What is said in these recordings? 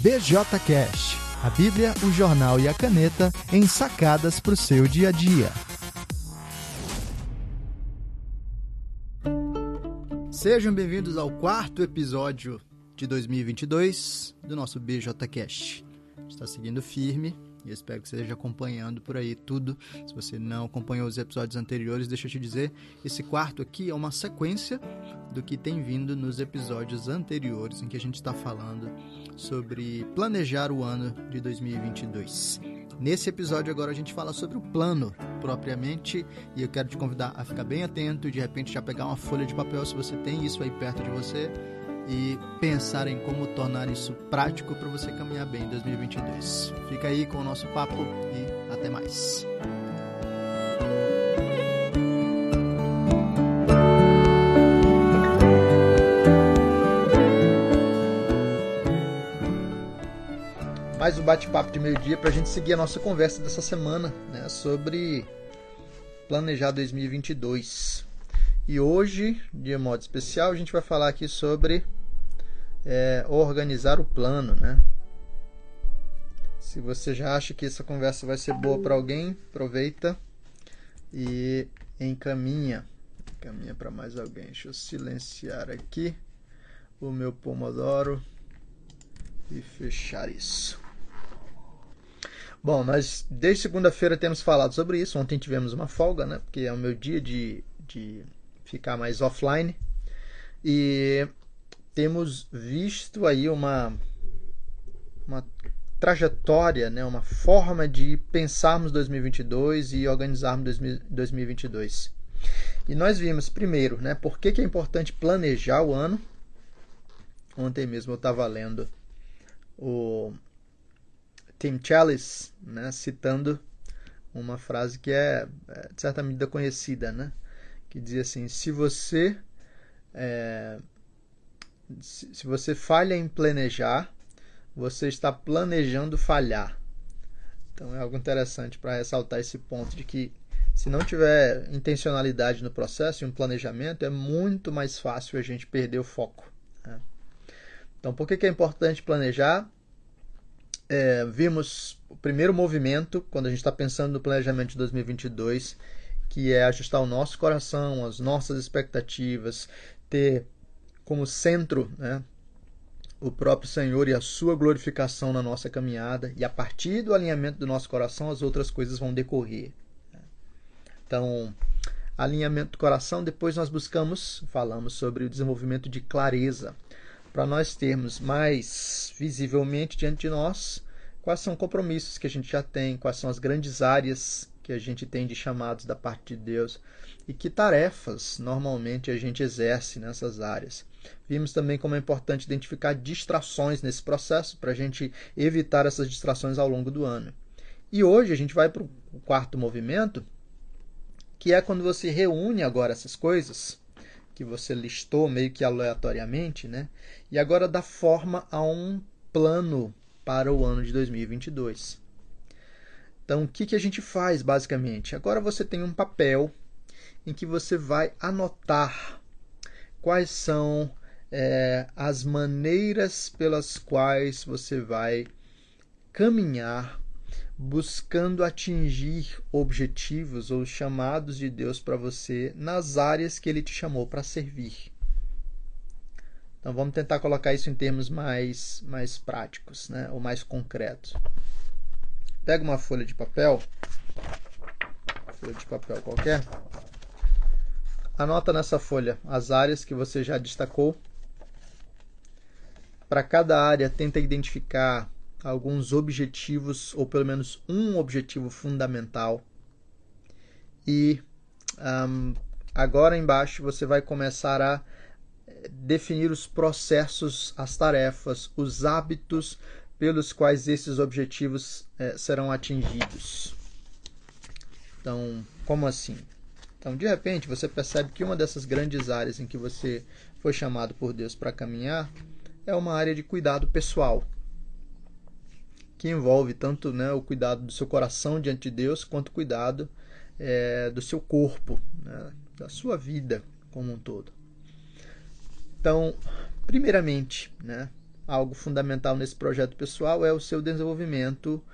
BJCast, a Bíblia, o jornal e a caneta em sacadas para o seu dia a dia. Sejam bem-vindos ao quarto episódio de 2022 do nosso BJCast. Está seguindo firme e espero que você esteja acompanhando por aí tudo. Se você não acompanhou os episódios anteriores, deixa eu te dizer, esse quarto aqui é uma sequência do que tem vindo nos episódios anteriores em que a gente está falando sobre planejar o ano de 2022. Nesse episódio agora a gente fala sobre o plano propriamente e eu quero te convidar a ficar bem atento e de repente já pegar uma folha de papel se você tem isso aí perto de você e pensar em como tornar isso prático para você caminhar bem em 2022. Fica aí com o nosso papo e até mais. Mais um bate-papo de meio-dia para a gente seguir a nossa conversa dessa semana né, sobre planejar 2022. E hoje, de modo especial, a gente vai falar aqui sobre é, organizar o plano, né? Se você já acha que essa conversa vai ser boa para alguém, aproveita e encaminha. Encaminha para mais alguém. Deixa eu silenciar aqui o meu Pomodoro e fechar isso. Bom, nós desde segunda-feira temos falado sobre isso. Ontem tivemos uma folga, né? Porque é o meu dia de, de ficar mais offline. E temos visto aí uma, uma trajetória, né, uma forma de pensarmos 2022 e organizarmos 2022. E nós vimos, primeiro, né, por que, que é importante planejar o ano. Ontem mesmo eu estava lendo o Tim Chalice né, citando uma frase que é, é, de certa medida, conhecida, né, que dizia assim: se você é, se você falha em planejar, você está planejando falhar. Então é algo interessante para ressaltar esse ponto de que se não tiver intencionalidade no processo e um planejamento, é muito mais fácil a gente perder o foco. Né? Então, por que, que é importante planejar? É, vimos o primeiro movimento, quando a gente está pensando no planejamento de 2022, que é ajustar o nosso coração, as nossas expectativas, ter como centro né, o próprio Senhor e a sua glorificação na nossa caminhada, e a partir do alinhamento do nosso coração, as outras coisas vão decorrer. Então, alinhamento do coração, depois nós buscamos, falamos sobre o desenvolvimento de clareza, para nós termos mais visivelmente diante de nós quais são os compromissos que a gente já tem, quais são as grandes áreas que a gente tem de chamados da parte de Deus e que tarefas normalmente a gente exerce nessas áreas. Vimos também como é importante identificar distrações nesse processo para a gente evitar essas distrações ao longo do ano. E hoje a gente vai para o quarto movimento, que é quando você reúne agora essas coisas que você listou meio que aleatoriamente, né? E agora dá forma a um plano para o ano de 2022. Então, o que, que a gente faz basicamente? Agora você tem um papel em que você vai anotar quais são é, as maneiras pelas quais você vai caminhar buscando atingir objetivos ou chamados de Deus para você nas áreas que Ele te chamou para servir. Então vamos tentar colocar isso em termos mais, mais práticos, né? ou mais concretos. Pega uma folha de papel, folha de papel qualquer, Anota nessa folha as áreas que você já destacou. Para cada área, tenta identificar alguns objetivos, ou pelo menos um objetivo fundamental. E um, agora embaixo você vai começar a eh, definir os processos, as tarefas, os hábitos pelos quais esses objetivos eh, serão atingidos. Então, como assim? Então, de repente, você percebe que uma dessas grandes áreas em que você foi chamado por Deus para caminhar é uma área de cuidado pessoal, que envolve tanto né, o cuidado do seu coração diante de Deus, quanto o cuidado é, do seu corpo, né, da sua vida como um todo. Então, primeiramente, né, algo fundamental nesse projeto pessoal é o seu desenvolvimento,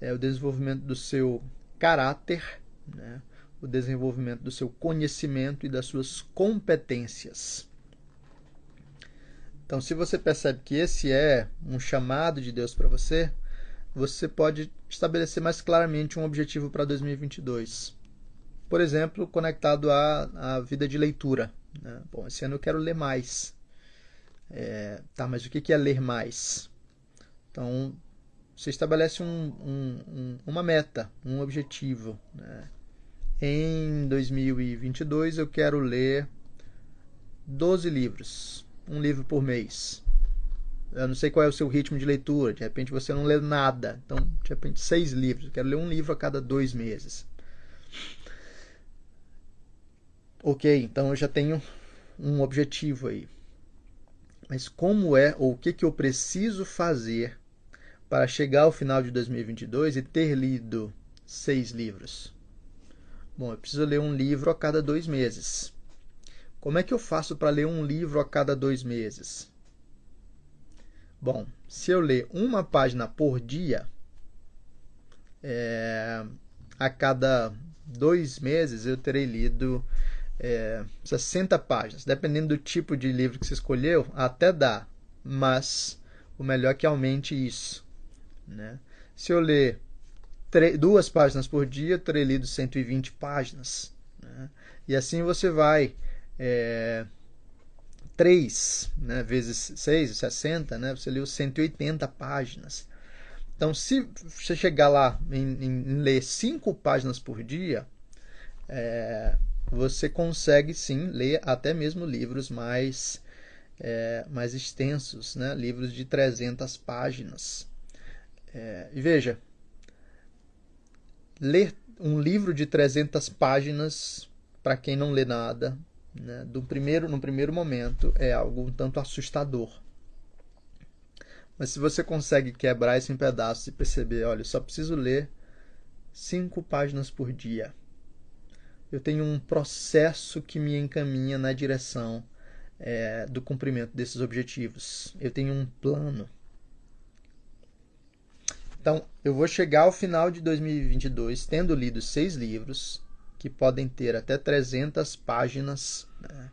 é o desenvolvimento do seu caráter, né? o desenvolvimento do seu conhecimento e das suas competências. Então, se você percebe que esse é um chamado de Deus para você, você pode estabelecer mais claramente um objetivo para 2022. Por exemplo, conectado à, à vida de leitura. Né? Bom, esse ano eu quero ler mais. É, tá, mas o que é ler mais? Então, você estabelece um, um, um, uma meta, um objetivo. Né? Em 2022 eu quero ler 12 livros, um livro por mês. Eu não sei qual é o seu ritmo de leitura, de repente você não lê nada, então de repente seis livros. Eu quero ler um livro a cada dois meses. Ok, então eu já tenho um objetivo aí. Mas como é ou o que, que eu preciso fazer para chegar ao final de 2022 e ter lido seis livros? Bom, eu preciso ler um livro a cada dois meses. Como é que eu faço para ler um livro a cada dois meses? Bom, se eu ler uma página por dia, é, a cada dois meses eu terei lido é, 60 páginas. Dependendo do tipo de livro que você escolheu, até dá, mas o melhor é que aumente isso. Né? Se eu ler duas páginas por dia, eu terei lido 120 páginas. Né? E assim você vai. É, 3 né, vezes 6, 60, né, você leu 180 páginas. Então, se você chegar lá em, em ler 5 páginas por dia, é, você consegue sim ler até mesmo livros mais, é, mais extensos, né, livros de 300 páginas. É, e veja, ler um livro de 300 páginas, para quem não lê nada, né, do primeiro, no primeiro momento, é algo um tanto assustador. Mas se você consegue quebrar isso em pedaços e perceber, olha, eu só preciso ler cinco páginas por dia. Eu tenho um processo que me encaminha na direção é, do cumprimento desses objetivos. Eu tenho um plano. Então, eu vou chegar ao final de 2022 tendo lido seis livros que podem ter até 300 páginas. Né?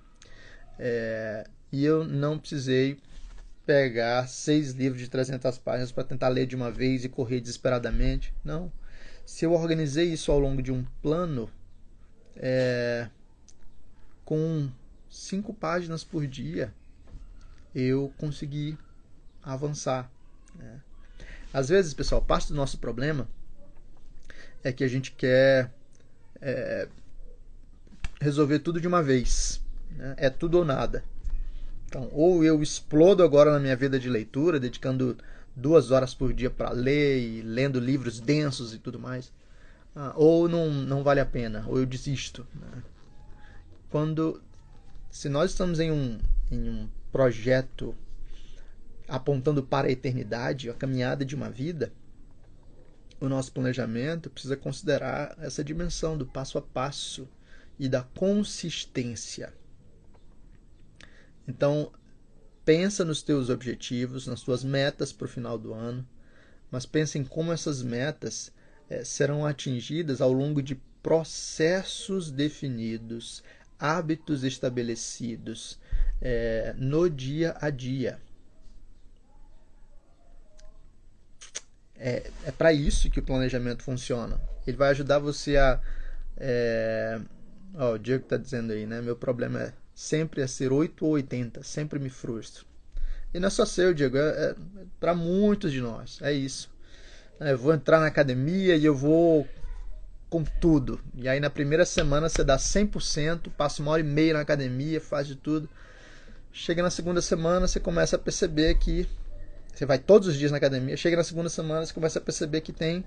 É, e eu não precisei pegar seis livros de 300 páginas para tentar ler de uma vez e correr desesperadamente. Não. Se eu organizei isso ao longo de um plano, é, com cinco páginas por dia, eu consegui avançar. Né? Às vezes, pessoal, parte do nosso problema é que a gente quer é, resolver tudo de uma vez. Né? É tudo ou nada. Então, ou eu explodo agora na minha vida de leitura, dedicando duas horas por dia para ler e lendo livros densos e tudo mais, ah, ou não, não vale a pena, ou eu desisto. Né? Quando, se nós estamos em um, em um projeto apontando para a eternidade, a caminhada de uma vida, o nosso planejamento precisa considerar essa dimensão do passo a passo e da consistência. Então, pensa nos teus objetivos, nas tuas metas para o final do ano, mas pensa em como essas metas é, serão atingidas ao longo de processos definidos, hábitos estabelecidos é, no dia a dia. É, é para isso que o planejamento funciona. Ele vai ajudar você a. É, o Diego está dizendo aí, né? Meu problema é sempre é ser 8 ou 80, sempre me frustro. E não é só seu, Diego, é, é para muitos de nós, é isso. É, eu vou entrar na academia e eu vou com tudo. E aí na primeira semana você dá 100%, passa uma hora e meia na academia, faz de tudo. Chega na segunda semana, você começa a perceber que você vai todos os dias na academia, chega na segunda semana, você começa a perceber que tem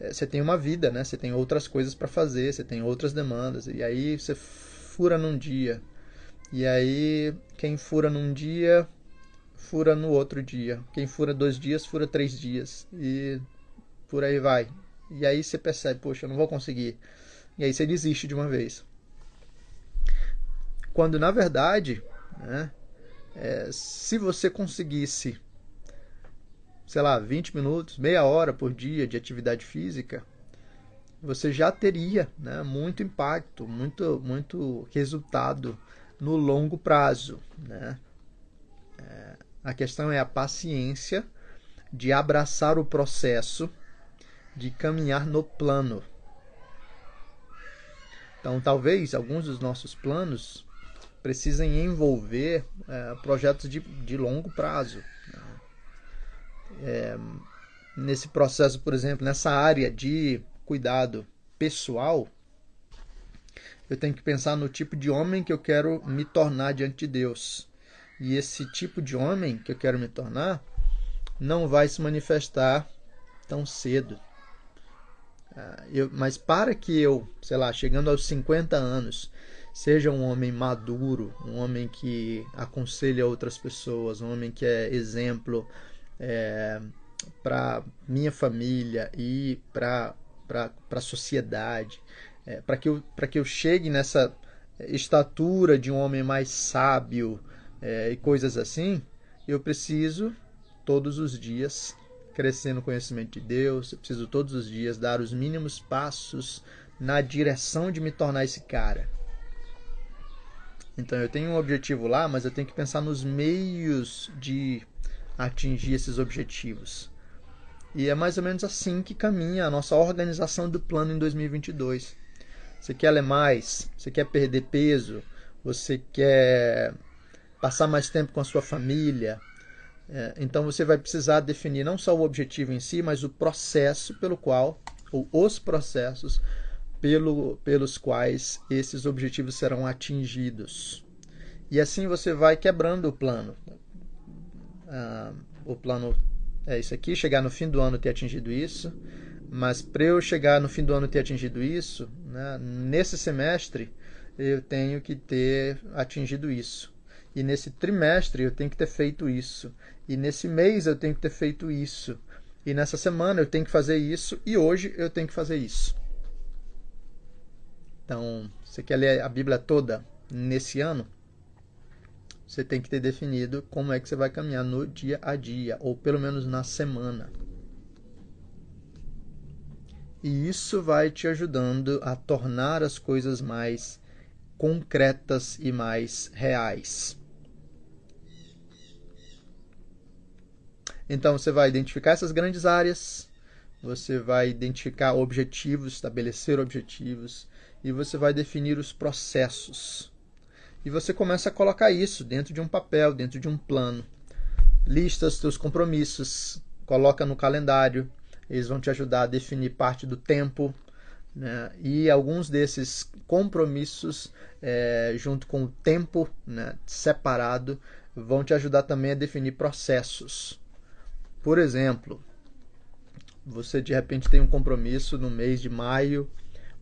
eh, você tem uma vida, né? Você tem outras coisas para fazer, você tem outras demandas. E aí você fura num dia. E aí quem fura num dia, fura no outro dia. Quem fura dois dias, fura três dias. E por aí vai. E aí você percebe, poxa, eu não vou conseguir. E aí você desiste de uma vez. Quando na verdade, né, é, se você conseguisse sei lá, 20 minutos, meia hora por dia de atividade física, você já teria né, muito impacto, muito, muito resultado no longo prazo. Né? É, a questão é a paciência de abraçar o processo de caminhar no plano. Então, talvez alguns dos nossos planos precisem envolver é, projetos de, de longo prazo. É, nesse processo, por exemplo, nessa área de cuidado pessoal, eu tenho que pensar no tipo de homem que eu quero me tornar diante de Deus. E esse tipo de homem que eu quero me tornar não vai se manifestar tão cedo. Ah, eu, mas para que eu, sei lá, chegando aos 50 anos, seja um homem maduro, um homem que aconselha outras pessoas, um homem que é exemplo é, para minha família e para a sociedade, é, para que, eu, que eu chegue nessa estatura de um homem mais sábio é, e coisas assim, eu preciso todos os dias crescer no conhecimento de Deus, eu preciso todos os dias dar os mínimos passos na direção de me tornar esse cara. Então eu tenho um objetivo lá, mas eu tenho que pensar nos meios de atingir esses objetivos. E é mais ou menos assim que caminha a nossa organização do plano em 2022. Você quer ler mais? Você quer perder peso? Você quer passar mais tempo com a sua família? É, então você vai precisar definir não só o objetivo em si, mas o processo pelo qual, ou os processos pelo, pelos quais esses objetivos serão atingidos. E assim você vai quebrando o plano. Ah, o plano é isso aqui, chegar no fim do ano ter atingido isso, mas para eu chegar no fim do ano ter atingido isso, né, nesse semestre eu tenho que ter atingido isso. E nesse trimestre eu tenho que ter feito isso. E nesse mês eu tenho que ter feito isso. E nessa semana eu tenho que fazer isso. E hoje eu tenho que fazer isso. Então, você quer ler a Bíblia toda nesse ano? Você tem que ter definido como é que você vai caminhar no dia a dia, ou pelo menos na semana. E isso vai te ajudando a tornar as coisas mais concretas e mais reais. Então você vai identificar essas grandes áreas, você vai identificar objetivos, estabelecer objetivos e você vai definir os processos. E você começa a colocar isso dentro de um papel, dentro de um plano. Lista os seus compromissos, coloca no calendário, eles vão te ajudar a definir parte do tempo. Né? E alguns desses compromissos, é, junto com o tempo né, separado, vão te ajudar também a definir processos. Por exemplo, você de repente tem um compromisso no mês de maio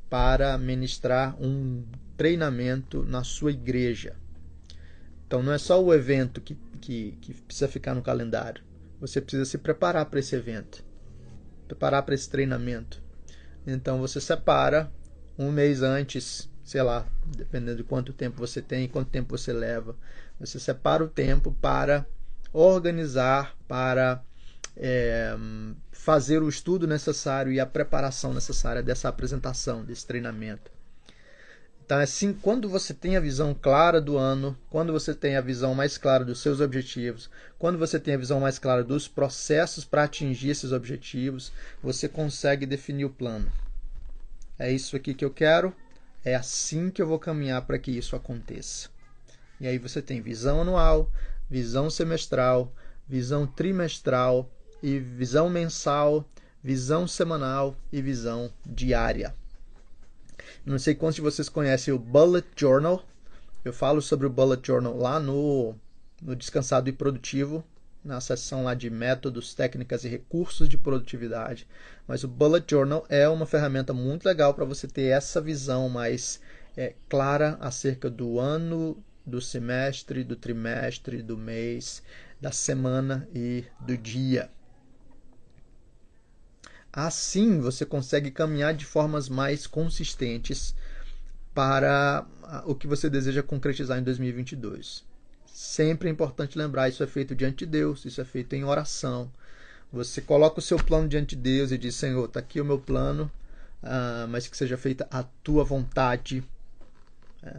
para ministrar um treinamento na sua igreja. Então não é só o evento que, que, que precisa ficar no calendário. Você precisa se preparar para esse evento, preparar para esse treinamento. Então você separa um mês antes, sei lá, dependendo de quanto tempo você tem, quanto tempo você leva, você separa o tempo para organizar, para é, fazer o estudo necessário e a preparação necessária dessa apresentação, desse treinamento. Então, assim, quando você tem a visão clara do ano, quando você tem a visão mais clara dos seus objetivos, quando você tem a visão mais clara dos processos para atingir esses objetivos, você consegue definir o plano. É isso aqui que eu quero, é assim que eu vou caminhar para que isso aconteça. E aí você tem visão anual, visão semestral, visão trimestral, e visão mensal, visão semanal e visão diária. Não sei quantos de vocês conhecem o Bullet Journal. Eu falo sobre o Bullet Journal lá no, no Descansado e Produtivo, na seção lá de métodos, técnicas e recursos de produtividade. Mas o Bullet Journal é uma ferramenta muito legal para você ter essa visão mais é, clara acerca do ano, do semestre, do trimestre, do mês, da semana e do dia. Assim você consegue caminhar de formas mais consistentes para o que você deseja concretizar em 2022. Sempre é importante lembrar: isso é feito diante de Deus, isso é feito em oração. Você coloca o seu plano diante de Deus e diz: Senhor, está aqui o meu plano, uh, mas que seja feita a tua vontade.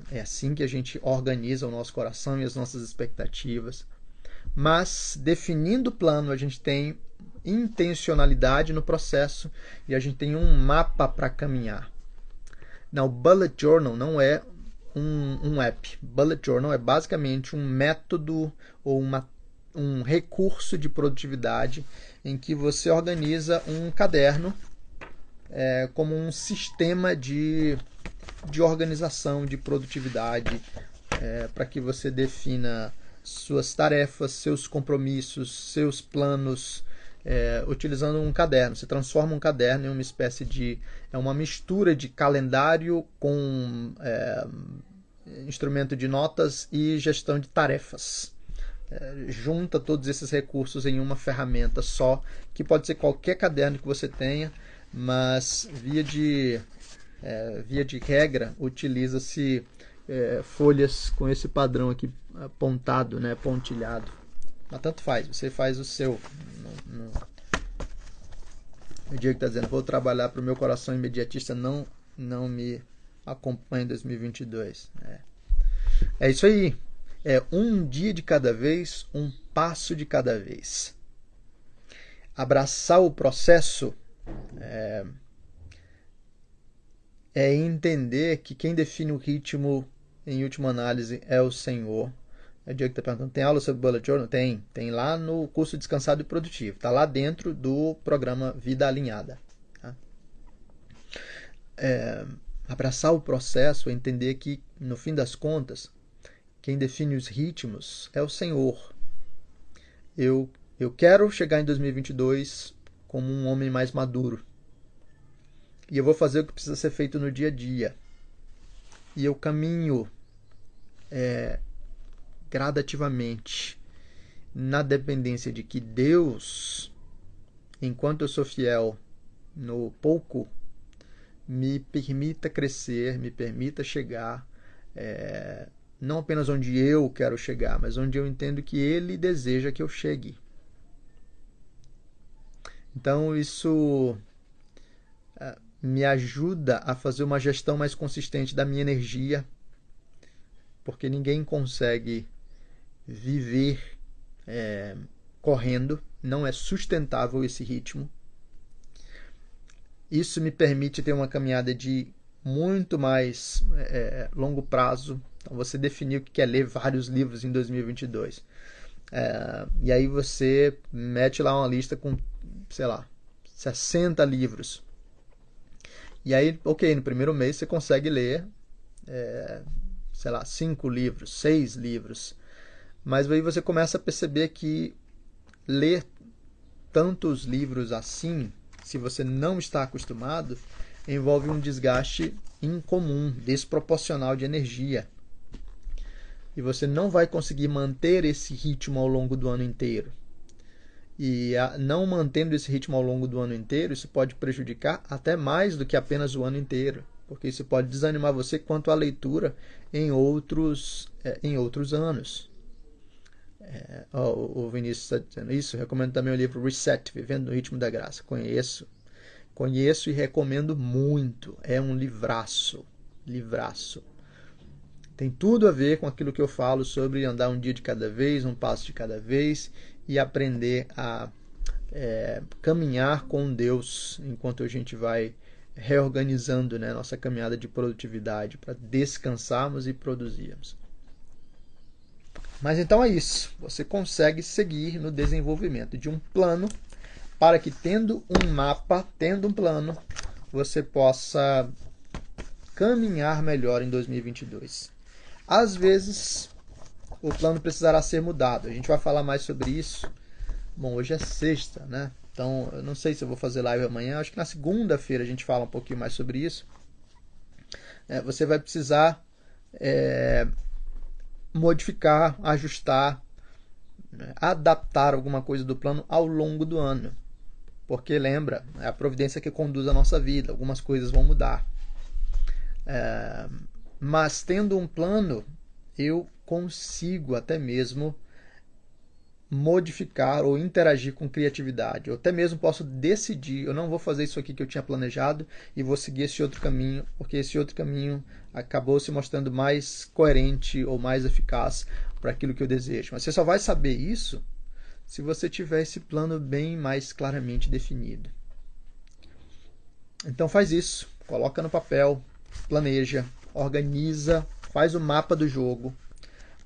É assim que a gente organiza o nosso coração e as nossas expectativas. Mas definindo o plano, a gente tem intencionalidade no processo e a gente tem um mapa para caminhar. Não, Bullet Journal não é um, um app. Bullet Journal é basicamente um método ou uma, um recurso de produtividade em que você organiza um caderno é, como um sistema de, de organização, de produtividade, é, para que você defina suas tarefas, seus compromissos, seus planos, é, utilizando um caderno. Você transforma um caderno em uma espécie de. É uma mistura de calendário com é, instrumento de notas e gestão de tarefas. É, junta todos esses recursos em uma ferramenta só, que pode ser qualquer caderno que você tenha, mas via de, é, via de regra utiliza-se é, folhas com esse padrão aqui apontado, né, pontilhado. Mas tanto faz, você faz o seu. No, no... O Diego está dizendo, vou trabalhar para o meu coração imediatista não, não me acompanha em 2022. É. é isso aí. É um dia de cada vez, um passo de cada vez. Abraçar o processo é, é entender que quem define o ritmo, em última análise, é o Senhor o Diego está perguntando, tem aula sobre Bullet Journal? Tem. Tem lá no curso Descansado e Produtivo. Está lá dentro do programa Vida Alinhada. Tá? É, abraçar o processo, entender que, no fim das contas, quem define os ritmos é o Senhor. Eu, eu quero chegar em 2022 como um homem mais maduro. E eu vou fazer o que precisa ser feito no dia a dia. E eu caminho é, gradativamente na dependência de que Deus, enquanto eu sou fiel no pouco, me permita crescer, me permita chegar, é, não apenas onde eu quero chegar, mas onde eu entendo que Ele deseja que eu chegue. Então isso é, me ajuda a fazer uma gestão mais consistente da minha energia, porque ninguém consegue viver é, correndo, não é sustentável esse ritmo. Isso me permite ter uma caminhada de muito mais é, longo prazo. Então, você definiu que quer ler vários livros em 2022. É, e aí você mete lá uma lista com, sei lá, 60 livros. E aí, ok, no primeiro mês você consegue ler, é, sei lá, cinco livros, seis livros. Mas aí você começa a perceber que ler tantos livros assim, se você não está acostumado, envolve um desgaste incomum, desproporcional de energia. E você não vai conseguir manter esse ritmo ao longo do ano inteiro. E a, não mantendo esse ritmo ao longo do ano inteiro, isso pode prejudicar até mais do que apenas o ano inteiro, porque isso pode desanimar você quanto à leitura em outros, é, em outros anos. É, oh, o Vinícius está dizendo isso. Recomendo também o livro Reset, Vivendo no Ritmo da Graça. Conheço, conheço e recomendo muito. É um livraço, livraço. Tem tudo a ver com aquilo que eu falo sobre andar um dia de cada vez, um passo de cada vez e aprender a é, caminhar com Deus enquanto a gente vai reorganizando né, nossa caminhada de produtividade para descansarmos e produzirmos. Mas então é isso. Você consegue seguir no desenvolvimento de um plano para que, tendo um mapa, tendo um plano, você possa caminhar melhor em 2022. Às vezes, o plano precisará ser mudado. A gente vai falar mais sobre isso. Bom, hoje é sexta, né? Então, eu não sei se eu vou fazer live amanhã. Acho que na segunda-feira a gente fala um pouquinho mais sobre isso. É, você vai precisar é, modificar, ajustar, né, adaptar alguma coisa do plano ao longo do ano. Porque lembra, é a providência que conduz a nossa vida, algumas coisas vão mudar. É, mas tendo um plano, eu consigo até mesmo modificar ou interagir com criatividade. Eu até mesmo posso decidir, eu não vou fazer isso aqui que eu tinha planejado e vou seguir esse outro caminho, porque esse outro caminho acabou se mostrando mais coerente ou mais eficaz para aquilo que eu desejo. Mas você só vai saber isso se você tiver esse plano bem mais claramente definido. Então faz isso, coloca no papel, planeja, organiza, faz o mapa do jogo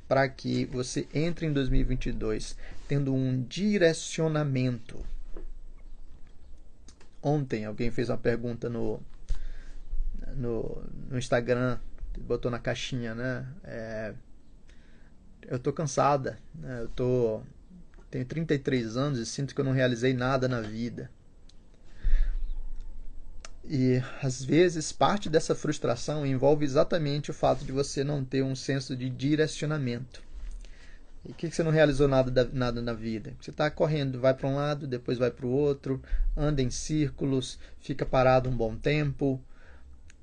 para que você entre em 2022 tendo um direcionamento. Ontem alguém fez uma pergunta no, no, no Instagram, botou na caixinha, né? É, eu tô cansada, né? eu tô tenho 33 anos e sinto que eu não realizei nada na vida. E às vezes parte dessa frustração envolve exatamente o fato de você não ter um senso de direcionamento. E que, que você não realizou nada, da, nada na vida? Você está correndo, vai para um lado, depois vai para o outro, anda em círculos, fica parado um bom tempo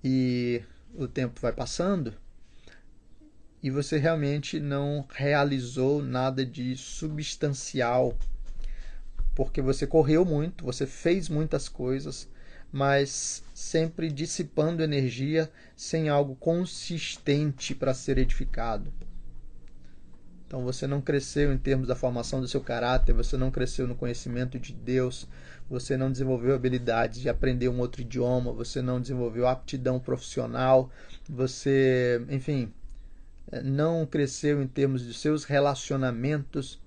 e o tempo vai passando e você realmente não realizou nada de substancial porque você correu muito, você fez muitas coisas, mas sempre dissipando energia sem algo consistente para ser edificado. Então você não cresceu em termos da formação do seu caráter, você não cresceu no conhecimento de Deus, você não desenvolveu habilidades de aprender um outro idioma, você não desenvolveu aptidão profissional, você, enfim, não cresceu em termos de seus relacionamentos.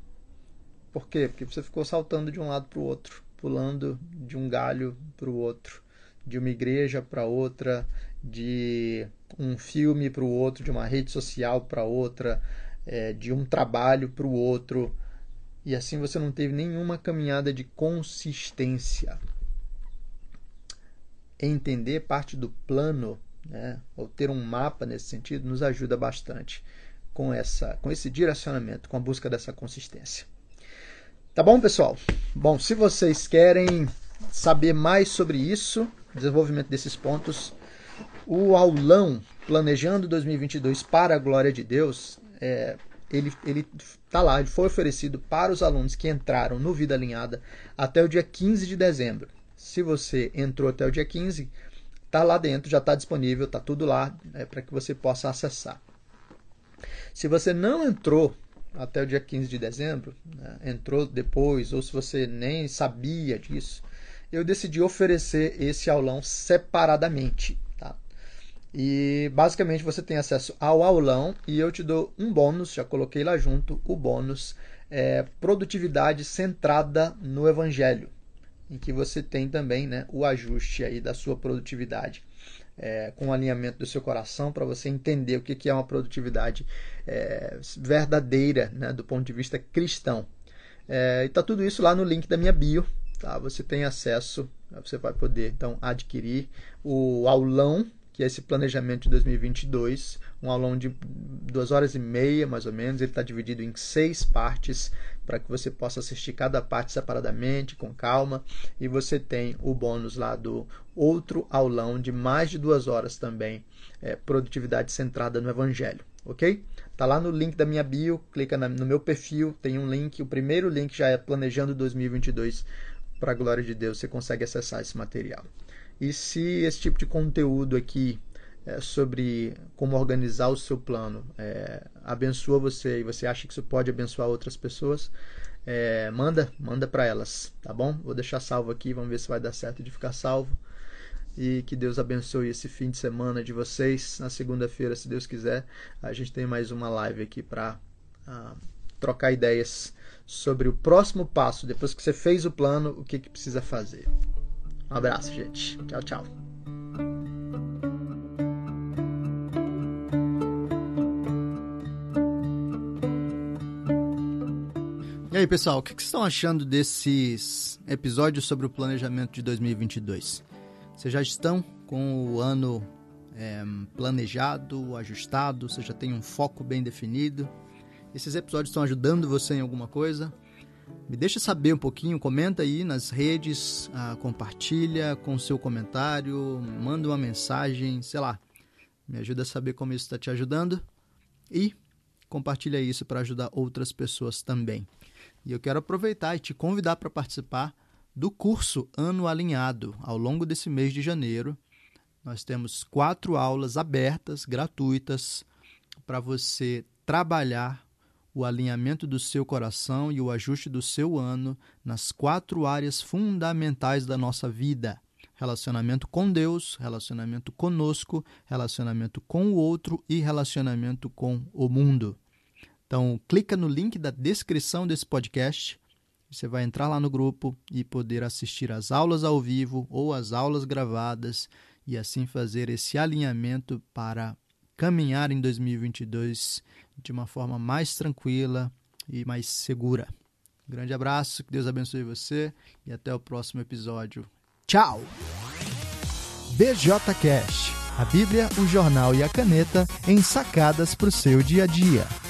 Por quê? Porque você ficou saltando de um lado para o outro pulando de um galho para o outro, de uma igreja para outra, de um filme para o outro, de uma rede social para outra, é, de um trabalho para o outro. E assim você não teve nenhuma caminhada de consistência. Entender parte do plano, né, ou ter um mapa nesse sentido, nos ajuda bastante com, essa, com esse direcionamento, com a busca dessa consistência. Tá bom, pessoal? Bom, se vocês querem saber mais sobre isso, desenvolvimento desses pontos, o aulão Planejando 2022 para a Glória de Deus, é, ele, ele tá lá, ele foi oferecido para os alunos que entraram no Vida Alinhada até o dia 15 de dezembro. Se você entrou até o dia 15, tá lá dentro, já está disponível, tá tudo lá é, para que você possa acessar. Se você não entrou até o dia 15 de dezembro, né, entrou depois, ou se você nem sabia disso, eu decidi oferecer esse aulão separadamente. Tá? E basicamente você tem acesso ao aulão e eu te dou um bônus, já coloquei lá junto o bônus é, produtividade centrada no evangelho, em que você tem também né, o ajuste aí da sua produtividade é, com o alinhamento do seu coração para você entender o que, que é uma produtividade é, verdadeira né, do ponto de vista cristão. É, e está tudo isso lá no link da minha bio. Tá? Você tem acesso, você vai poder então adquirir o aulão que é esse planejamento de 2022, um aulão de duas horas e meia, mais ou menos. Ele está dividido em seis partes para que você possa assistir cada parte separadamente, com calma. E você tem o bônus lá do outro aulão de mais de duas horas também, é, produtividade centrada no Evangelho, ok? Tá lá no link da minha bio, clica no meu perfil, tem um link. O primeiro link já é Planejando 2022. Para a glória de Deus, você consegue acessar esse material. E se esse tipo de conteúdo aqui é, sobre como organizar o seu plano é, abençoa você e você acha que isso pode abençoar outras pessoas, é, manda, manda para elas, tá bom? Vou deixar salvo aqui, vamos ver se vai dar certo de ficar salvo. E que Deus abençoe esse fim de semana de vocês. Na segunda-feira, se Deus quiser, a gente tem mais uma live aqui para uh, ah, trocar ideias sobre o próximo passo. Depois que você fez o plano, o que, que precisa fazer. Um abraço, gente. Tchau, tchau. E aí, pessoal, o que vocês estão achando desses episódios sobre o planejamento de 2022? Vocês já estão com o ano é, planejado, ajustado? Você já tem um foco bem definido? Esses episódios estão ajudando você em alguma coisa? Me deixa saber um pouquinho, comenta aí nas redes, ah, compartilha com seu comentário, manda uma mensagem, sei lá. Me ajuda a saber como isso está te ajudando e compartilha isso para ajudar outras pessoas também. E eu quero aproveitar e te convidar para participar do curso Ano Alinhado ao longo desse mês de janeiro. Nós temos quatro aulas abertas, gratuitas, para você trabalhar o alinhamento do seu coração e o ajuste do seu ano nas quatro áreas fundamentais da nossa vida: relacionamento com Deus, relacionamento conosco, relacionamento com o outro e relacionamento com o mundo. Então, clica no link da descrição desse podcast. Você vai entrar lá no grupo e poder assistir às aulas ao vivo ou às aulas gravadas e assim fazer esse alinhamento para caminhar em 2022 de uma forma mais tranquila e mais segura. Um grande abraço, que Deus abençoe você e até o próximo episódio. Tchau! BJ Cash, a Bíblia, o jornal e a caneta em sacadas para o seu dia a dia.